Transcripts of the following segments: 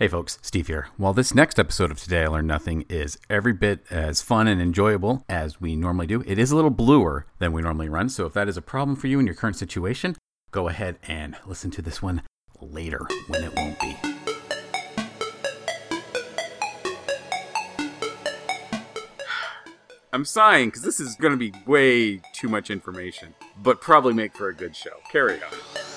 Hey folks, Steve here. While this next episode of Today I Learned Nothing is every bit as fun and enjoyable as we normally do, it is a little bluer than we normally run. So if that is a problem for you in your current situation, go ahead and listen to this one later when it won't be. I'm sighing because this is going to be way too much information, but probably make for a good show. Carry on.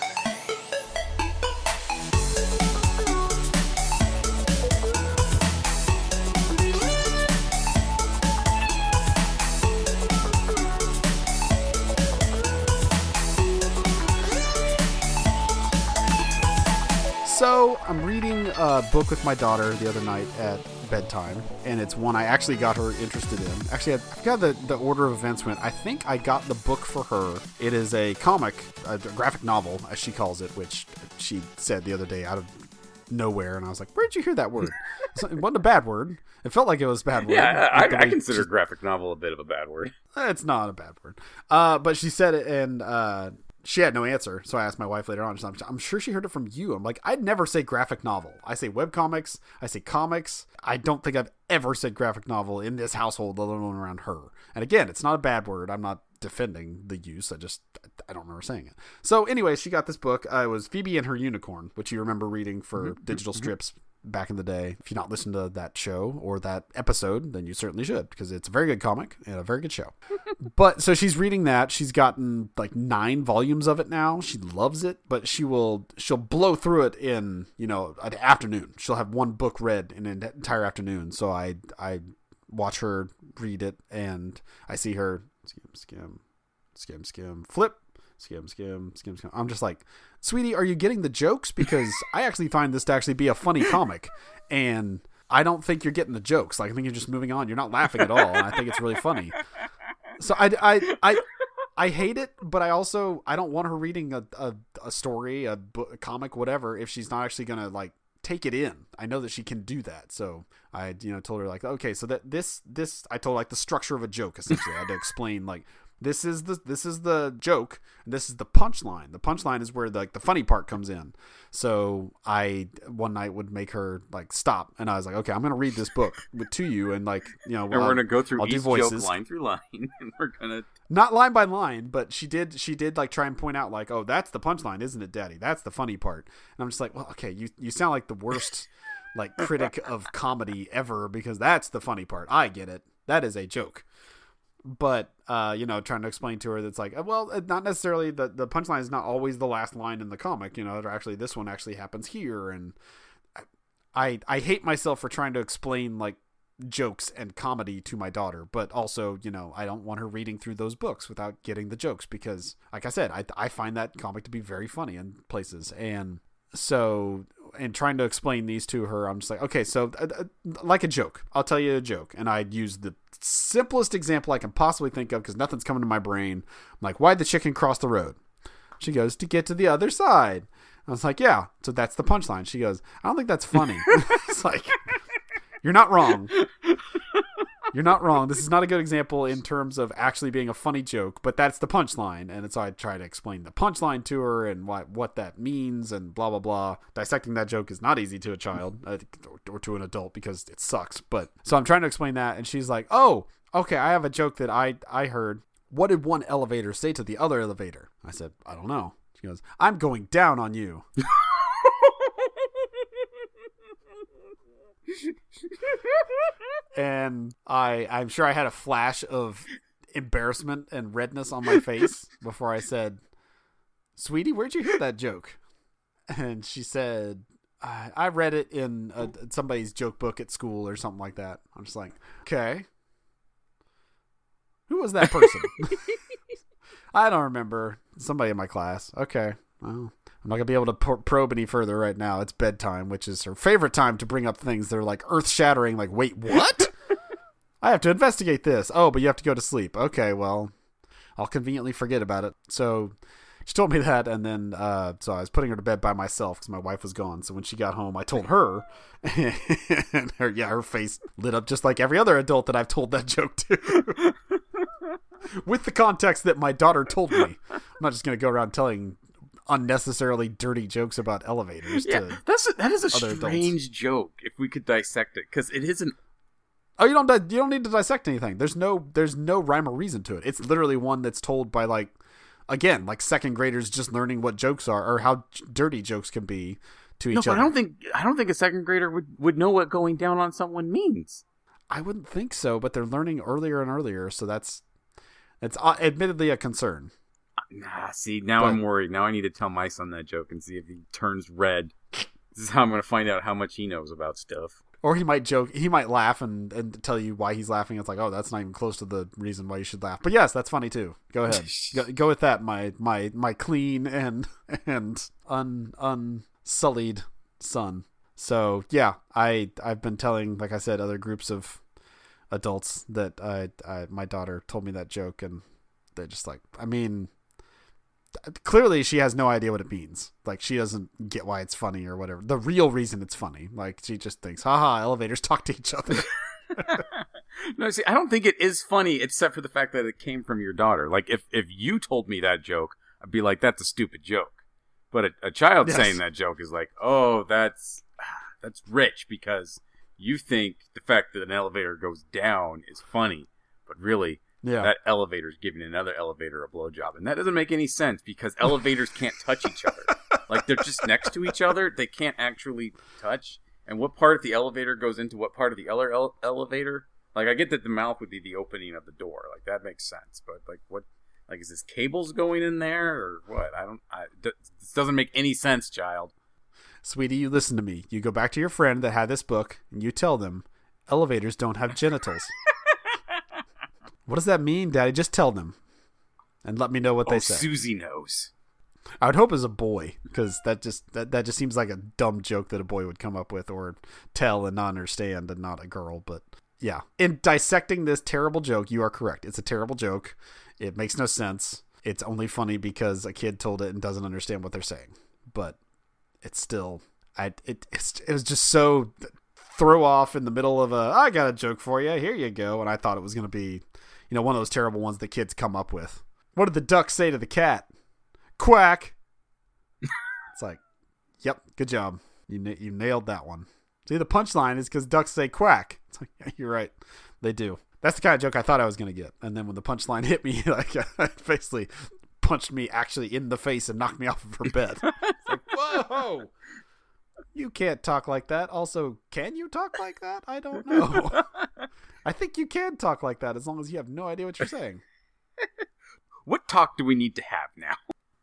So I'm reading a book with my daughter the other night at bedtime, and it's one I actually got her interested in. Actually, I forgot the, the order of events went. I think I got the book for her. It is a comic, a graphic novel, as she calls it, which she said the other day out of nowhere, and I was like, "Where'd you hear that word?" it wasn't a bad word. It felt like it was a bad word. Yeah, Like I, I consider graphic novel a bit of a bad word. it's not a bad word. Uh, but she said it, and uh, she had no answer. So I asked my wife later on. She's like, I'm sure she heard it from you. I'm like, I'd never say graphic novel. I say web comics. I say comics. I don't think I've ever said graphic novel in this household, let alone around her. And again, it's not a bad word. I'm not defending the use. I just I don't remember saying it. So anyway, she got this book. Uh, it was Phoebe and her Unicorn, which you remember reading for digital strips back in the day. If you not listened to that show or that episode, then you certainly should because it's a very good comic and a very good show. but so she's reading that. She's gotten like nine volumes of it now. She loves it, but she will she'll blow through it in you know an afternoon. She'll have one book read in an entire afternoon. So I I watch her read it and I see her skim skim skim skim flip skim skim skim skim. I'm just like, sweetie, are you getting the jokes? Because I actually find this to actually be a funny comic, and I don't think you're getting the jokes. Like I think you're just moving on. You're not laughing at all, and I think it's really funny. So I I I. I hate it, but I also I don't want her reading a, a, a story, a, book, a comic, whatever, if she's not actually gonna like take it in. I know that she can do that, so I you know told her like okay, so that this this I told like the structure of a joke essentially. I had to explain like this is the this is the joke this is the punchline. The punchline is where the, like the funny part comes in. So I one night would make her like stop, and I was like, okay, I'm gonna read this book to you, and like you know, And we're gonna go through I'll do each voices. joke line through line, and we're gonna. not line by line, but she did she did like try and point out like, oh, that's the punchline, isn't it, Daddy? That's the funny part. And I'm just like, well, okay, you you sound like the worst like critic of comedy ever because that's the funny part. I get it. That is a joke. But uh, you know, trying to explain to her that's like, uh, well, uh, not necessarily the the punchline is not always the last line in the comic. You know, actually this one actually happens here, and I, I hate myself for trying to explain like jokes and comedy to my daughter, but also, you know, I don't want her reading through those books without getting the jokes because, like I said, I, I find that comic to be very funny in places. And so, and trying to explain these to her, I'm just like, okay, so uh, uh, like a joke, I'll tell you a joke. And I'd use the simplest example I can possibly think of because nothing's coming to my brain. I'm like, why'd the chicken cross the road? She goes, to get to the other side. I was like, yeah, so that's the punchline. She goes, I don't think that's funny. it's like, you're not wrong. You're not wrong. This is not a good example in terms of actually being a funny joke, but that's the punchline. And so I try to explain the punchline to her and what what that means and blah blah blah. Dissecting that joke is not easy to a child uh, or, or to an adult because it sucks. But so I'm trying to explain that, and she's like, "Oh, okay, I have a joke that I I heard. What did one elevator say to the other elevator?" I said, "I don't know." She goes, "I'm going down on you." and I I'm sure I had a flash of embarrassment and redness on my face before I said, "Sweetie, where'd you hear that joke?" And she said, "I, I read it in a, somebody's joke book at school or something like that." I'm just like, "Okay, who was that person?" I don't remember. Somebody in my class. Okay. Well, I'm not gonna be able to por- probe any further right now. It's bedtime, which is her favorite time to bring up things that are like earth shattering. Like, wait, what? I have to investigate this. Oh, but you have to go to sleep. Okay, well, I'll conveniently forget about it. So she told me that, and then uh, so I was putting her to bed by myself because my wife was gone. So when she got home, I told her, and her yeah, her face lit up just like every other adult that I've told that joke to. With the context that my daughter told me, I'm not just gonna go around telling unnecessarily dirty jokes about elevators. Yeah, To, that's a, that is a strange joke if we could dissect it because it isn't. Oh, you don't you don't need to dissect anything. There's no there's no rhyme or reason to it. It's literally one that's told by like again like second graders just learning what jokes are or how dirty jokes can be to each but other. I don't think I don't think a second grader would would know what going down on someone means. I wouldn't think so, but they're learning earlier and earlier, so that's it's uh, admittedly a concern. Nah, see, now But- I'm worried. Now I need to tell my son that joke and see if he turns red. This is how I'm going to find out how much he knows about stuff. Or he might joke, he might laugh and, and tell you why he's laughing. It's like, oh, that's not even close to the reason why you should laugh. But yes, that's funny too. Go ahead, go, go with that. My my my clean and and un unsullied son. So yeah, I I've been telling, like I said, other groups of adults that I, I my daughter told me that joke, and they're just like, I mean, clearly she has no idea what it means. Like she doesn't get why it's funny or whatever. The real reason it's funny, like she just thinks, haha, elevators talk to each other. No, see, I don't think it is funny, except for the fact that it came from your daughter. Like, if if you told me that joke, I'd be like, "That's a stupid joke." But a, a child Yes. saying that joke is like, "Oh, that's ah, that's rich because you think the fact that an elevator goes down is funny, but really, yeah. that elevator's giving another elevator a blowjob, and that doesn't make any sense because elevators can't touch each other. Like they're just next to each other; they can't actually touch. And what part of the elevator goes into what part of the other ele- elevator? Like I get that the mouth would be the opening of the door, like that makes sense. But like what? Like is this cables going in there or what? I don't. I, d- this doesn't make any sense, child. Sweetie, you listen to me. You go back to your friend that had this book and you tell them elevators don't have genitals. what does that mean, Daddy? Just tell them and let me know what oh, they say. Susie knows. I would hope as a boy because that just that, that just seems like a dumb joke that a boy would come up with or tell and not understand and not a girl. But yeah, in dissecting this terrible joke, you are correct. It's a terrible joke. It makes no sense. It's only funny because a kid told it and doesn't understand what they're saying. But it's still, I it it's, it was just so throw off in the middle of a I got a joke for you. Here you go. And I thought it was gonna be, you know, one of those terrible ones the kids come up with. What did the duck say to the cat? Quack. it's like, yep, good job. You na- you nailed that one. See, the punchline is because ducks say quack. It's like, yeah, you're right, they do. That's the kind of joke I thought I was gonna get, and then when the punchline hit me, like, it basically punched me actually in the face and knocked me off of her bed. Like, whoa. You can't talk like that. Also, can you talk like that? I don't know. I think you can talk like that as long as you have no idea what you're saying. What talk do we need to have now?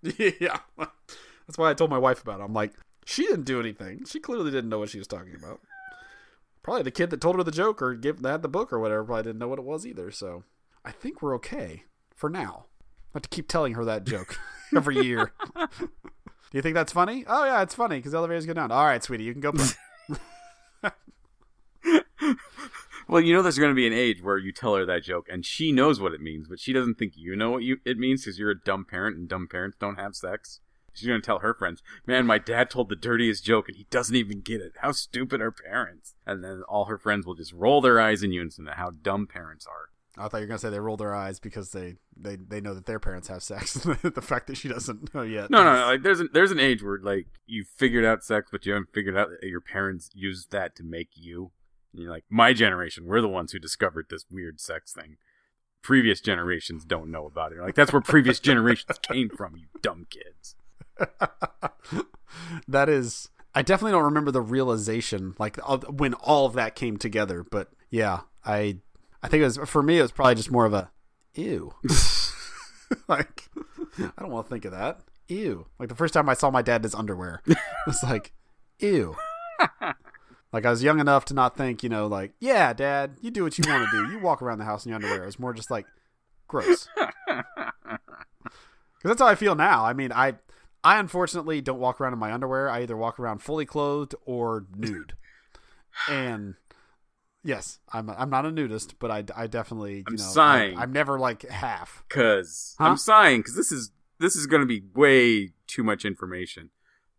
yeah. That's why I told my wife about it. I'm like, she didn't do anything. She clearly didn't know what she was talking about. Probably the kid that told her the joke or give had the book or whatever probably didn't know what it was either. So I think we're okay for now. I have to keep telling her that joke every year. do you think that's funny? Oh yeah, it's funny because the elevators go down. All right, sweetie, you can go. Play. Well, you know, there's going to be an age where you tell her that joke and she knows what it means, but she doesn't think you know what you it means because you're a dumb parent and dumb parents don't have sex. She's going to tell her friends, "Man, my dad told the dirtiest joke and he doesn't even get it. How stupid are parents?" And then all her friends will just roll their eyes in unison at how dumb parents are. I thought you were gonna say they roll their eyes because they they, they know that their parents have sex. the fact that she doesn't know yet. No, no, no. Like there's an there's an age where like you figured out sex, but you haven't figured out that your parents used that to make you. And you're like, my generation, we're the ones who discovered this weird sex thing. Previous generations don't know about it. You're like that's where previous generations came from, you dumb kids. that is i definitely don't remember the realization like of- when all of that came together but yeah i i think it was for me it was probably just more of a ew like i don't want to think of that ew like the first time i saw my dad in his underwear it was like ew like i was young enough to not think you know like yeah dad you do what you want to do you walk around the house in your underwear It's more just like gross because that's how I feel now. I mean, I I unfortunately don't walk around in my underwear. I either walk around fully clothed or nude. and yes, I'm I'm not a nudist, but I, I definitely you I'm know sighing. I, am never like half. Cause Huh? I'm sighing because this is this is going to be way too much information,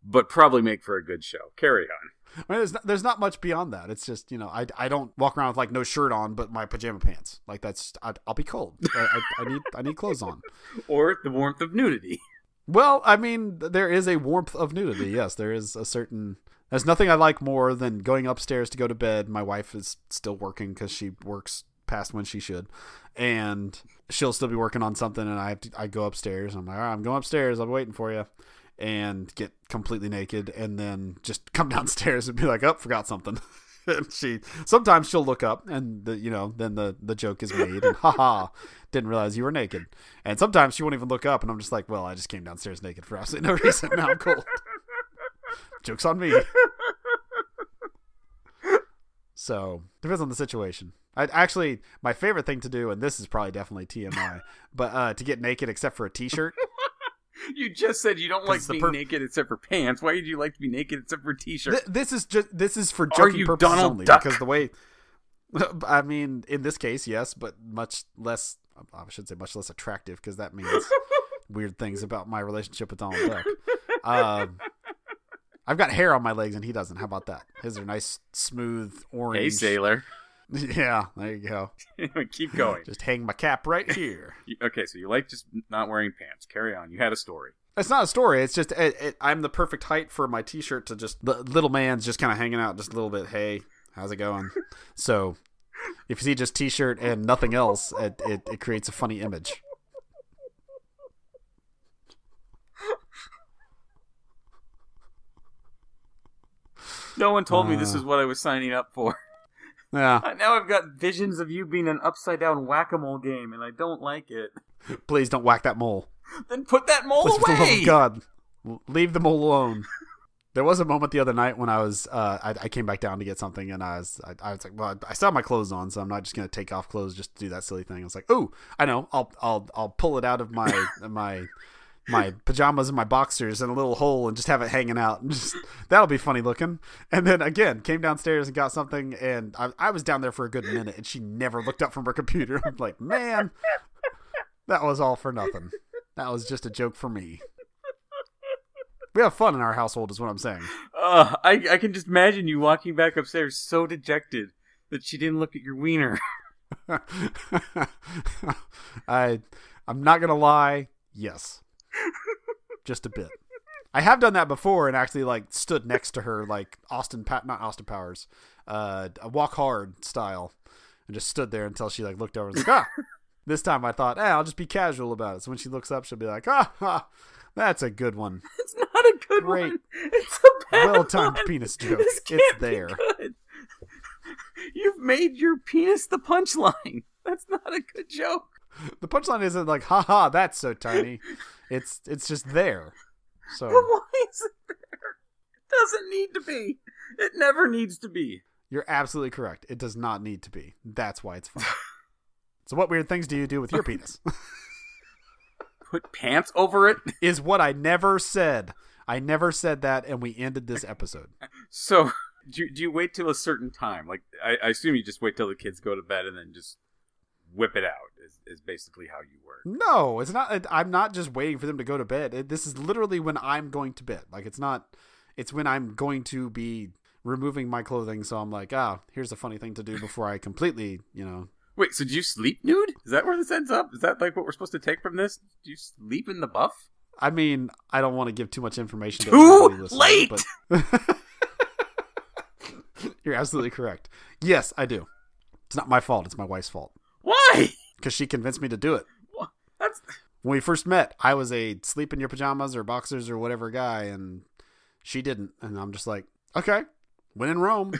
but probably make for a good show. Carry on. I mean, there's not, there's not much beyond that. It's just you know I, I don't walk around with like no shirt on, but my pajama pants. Like that's I, I'll be cold. I, I, I need I need clothes on. Or the warmth of nudity. Well, I mean, there is a warmth of nudity. Yes, there is a certain. There's nothing I like more than going upstairs to go to bed. My wife is still working because she works past when she should, and she'll still be working on something. And I have to, I go upstairs. I'm like, all right, I'm going upstairs. I'm waiting for you, and get completely naked, and then just come downstairs and be like, oh, forgot something. and she sometimes she'll look up, and the, you know, then the the joke is made, and haha, didn't realize you were naked. And sometimes she won't even look up, and I'm just like, well, I just came downstairs naked for absolutely no reason. Now I'm cold. Joke's on me. So depends on the situation. I actually my favorite thing to do, and this is probably definitely TMI, but uh, to get naked except for a t-shirt. You just said you don't like being perf- naked except for pants. Why did you like to be naked except for t-shirt? Th- this is just this is for joking purposes Donald only Duck? because the way. I mean, in this case, yes, but much less. I should say much less attractive because that means weird things about my relationship with Donald Duck. Um, I've got hair on my legs and he doesn't. How about that? His are nice, smooth, orange. hey, sailor. Yeah, there you go. Keep going. Just hang my cap right here. Okay, so you like just not wearing pants. Carry on. You had a story. It's not a story. It's just it, it, I'm the perfect height for my t-shirt to just the little man's just kind of hanging out just a little bit. Hey, how's it going? so if you see just t-shirt and nothing else, it, it, it creates a funny image. No one told me this Uh. is what I was signing up for. Yeah, Now I've got visions of you being an upside down whack a mole game, and I don't like it. please don't whack that mole. Then put that mole Please, for the love away. of God, leave the mole alone. There was a moment the other night when I was uh, I, I came back down to get something and I was I, I was like well I still have my clothes on so I'm not just gonna take off clothes just to do that silly thing. I was like oh I know I'll I'll I'll pull it out of my my my pajamas and my boxers in a little hole and just have it hanging out and just that'll be funny looking. And then again came downstairs and got something and I, I was down there for a good minute and she never looked up from her computer. I'm like man that was all for nothing. That was just a joke for me. We have fun in our household, is what I'm saying. Uh, I I can just imagine you walking back upstairs so dejected that she didn't look at your wiener. I, I'm not gonna lie. Yes, just a bit. I have done that before, and actually like stood next to her, like Austin, Pat not Austin Powers, uh, a walk hard style, and just stood there until she like looked over and was like, ah. This time I thought, eh, I'll just be casual about it. So when she looks up, she'll be like, ah, ha, that's a good one. It's not a good Great. one. It's a bad Well timed penis joke. It's there. You've made your penis the punchline. That's not a good joke. The punchline isn't like, haha, that's so tiny. It's it's just there. So But why is it there? It doesn't need to be. It never needs to be. you're absolutely correct. It does not need to be. That's why it's fun. So what weird things do you do with your penis? Put pants over it. Is what I never said. I never said that, and we ended this episode. So, do you, do you wait till a certain time? Like, I, I assume you just wait till the kids go to bed and then just whip it out. Is, is basically how you work. No, it's not. I'm not just waiting for them to go to bed. It, this is literally when I'm going to bed. Like it's not. It's when I'm going to be removing my clothing. So I'm like, ah, here's a funny thing to do before I completely, you know, Wait, so do you sleep nude? Is that where this ends up? Is that like what we're supposed to take from this? Do you sleep in the buff? I mean, I don't want to give too much information. To Too late! but- You're absolutely correct. Yes, I do. It's not my fault. It's my wife's fault Why? because she convinced me to do it. Wha- That's When we first met, I was a sleep in your pajamas or boxers or whatever guy, and she didn't. And I'm just like, okay, when in Rome,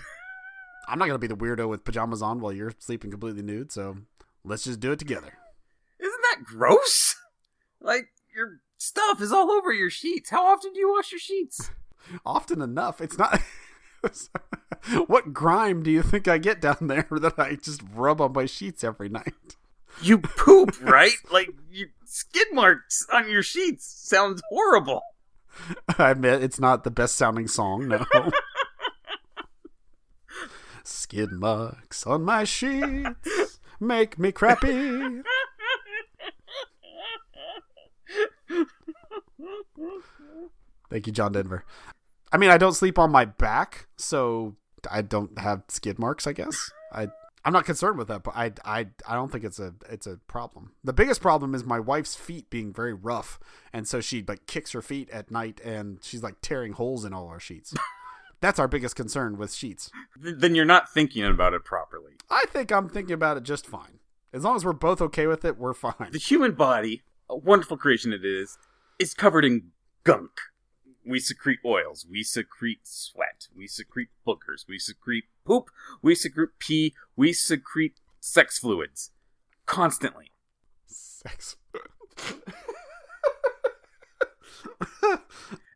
I'm not gonna be the weirdo with pajamas on while you're sleeping completely nude. So let's just do it together. isn't that gross? Like your stuff is all over your sheets. How often do you wash your sheets? often enough. It's not. what grime do you think I get down there that I just rub on my sheets every night? You poop, right? like you skid marks on your sheets sounds horrible. I admit it's not the best sounding song, no. Skid marks on my sheets make me crappy. Thank you, John Denver. I mean, I don't sleep on my back, so I don't have skid marks. I guess I I'm not concerned with that, but I, I, I don't think it's a it's a problem. The biggest problem is my wife's feet being very rough, and so she like kicks her feet at night, and she's like tearing holes in all our sheets. That's our biggest concern with sheets. Then you're not thinking about it properly. I think I'm thinking about it just fine. As long as we're both okay with it, we're fine. The human body, a wonderful creation it is, is covered in gunk. We secrete oils. We secrete sweat. We secrete boogers. We secrete poop. We secrete pee. We secrete sex fluids. Constantly. Sex.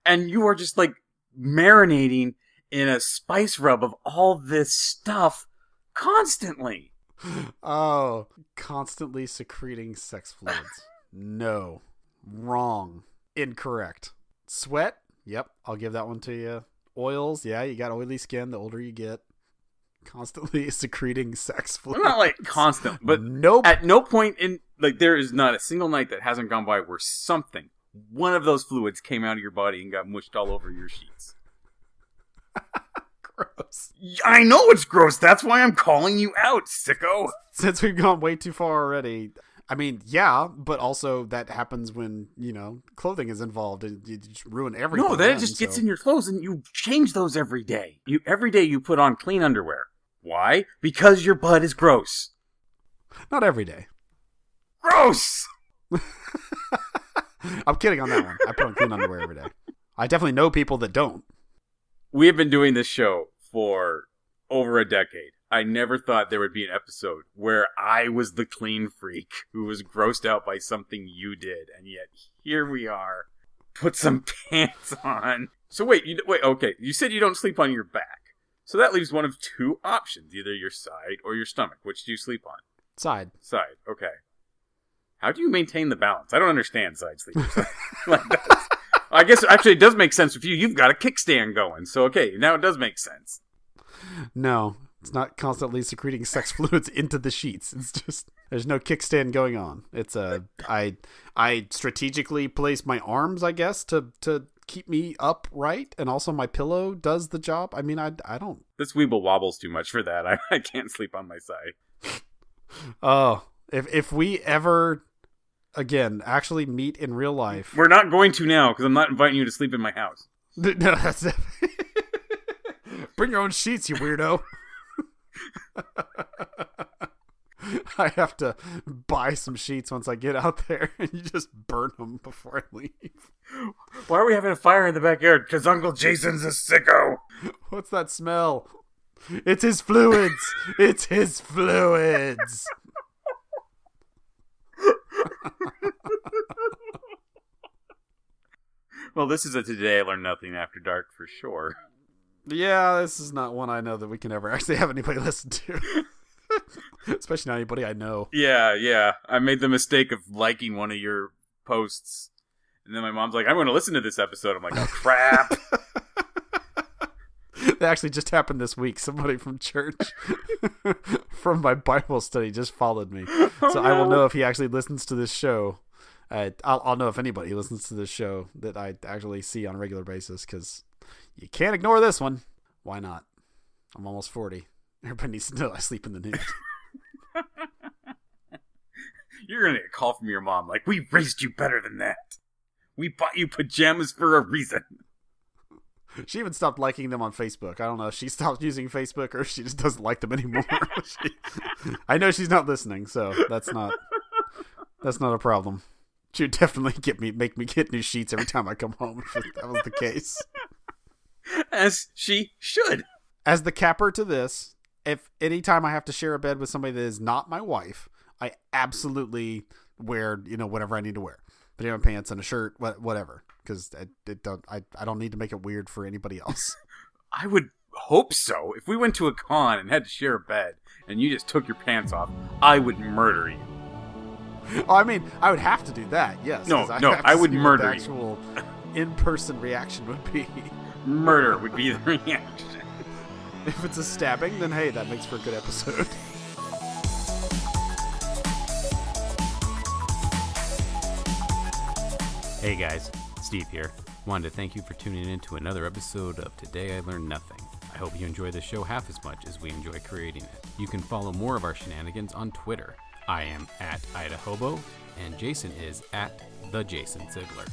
And you are just like marinating in a spice rub of all this stuff constantly. Oh, constantly secreting sex fluids. no. Wrong. Incorrect. Sweat? Yep, I'll give that one to you. Oils? Yeah, you got oily skin the older you get. Constantly secreting sex fluids. not like constant, but nope. at no point in like there is not a single night that hasn't gone by where something one of those fluids came out of your body and got mushed all over your sheets. Gross. I know it's gross. That's why I'm calling you out, sicko. Since we've gone way too far already. I mean, yeah, but also that happens when, you know, clothing is involved and you just ruin everything. No, then it then, just gets so- in your clothes and you change those every day. You every day you put on clean underwear. Why? Because your butt is gross. Not every day. Gross. I'm kidding on that one. I put on clean underwear every day. I definitely know people that don't. We have been doing this show for over a decade. I never thought there would be an episode where I was the clean freak who was grossed out by something you did, and yet here we are. Put some pants on. So wait, you wait. Okay, you said you don't sleep on your back, so that leaves one of two options: either your side or your stomach. Which do you sleep on? Side. Side. Okay. How do you maintain the balance? I don't understand side sleepers. like I guess actually it does make sense with you. You've got a kickstand going, so okay, now it does make sense. No, it's not constantly secreting sex fluids into the sheets. It's just there's no kickstand going on. It's a I I strategically place my arms, I guess, to to keep me upright, and also my pillow does the job. I mean, I I don't. This Weeble wobbles too much for that. I, I can't sleep on my side. Oh, if if we ever again actually meet in real life, We're not going to now because I'm not inviting you to sleep in my house. no, that's bring your own sheets, you weirdo. I have to buy some sheets once I get out there, and you just burn them before I leave. Why are we having a fire in the backyard? Because Uncle Jason's a sicko. What's that smell? It's his fluids. It's his fluids. Well, this is a Today I Learned Nothing After Dark for sure. Yeah, this is not one I know that we can ever actually have anybody listen to. Especially not anybody I know. Yeah, yeah. I made the mistake of liking one of your posts. And then my mom's like, I'm going to listen to this episode. I'm like, oh, crap. That actually just happened this week. Somebody from church, from my Bible study, just followed me. So I will know if he actually listens to this show. Uh, I'll, I'll know if anybody listens to this show that I actually see on a regular basis because you can't ignore this one. Why not? I'm almost 40. Everybody needs to know I sleep in the nude. You're going to get a call from your mom like, we raised you better than that. We bought you pajamas for a reason. She even stopped liking them on Facebook. I don't know if she stopped using Facebook or if she just doesn't like them anymore. She- I know she's not listening, so that's not that's not a problem. She would definitely get me make me get new sheets every time I come home if that was the case. As she should. As the capper to this, if anytime I have to share a bed with somebody that is not my wife, I absolutely wear you know whatever I need to wear, pajama pants and a shirt, wha- whatever, because it, it don't I, I don't need to make it weird for anybody else. I would hope so. If we went to a con and had to share a bed and you just took your pants off, I would murder you. Oh, I mean, I would have to do that. Yes. No, 'cause no, I would murder the you. actual in-person reaction would be. Murder would be the reaction. If it's a stabbing, then hey, that makes for a good episode. Hey guys, Steve here. Wanted to thank you for tuning in to another episode of Today I Learned Nothing. I hope you enjoy the show half as much as we enjoy creating it. You can follow more of our shenanigans on Twitter. I am at Idahobo, and Jason is at the Jason Ziegler.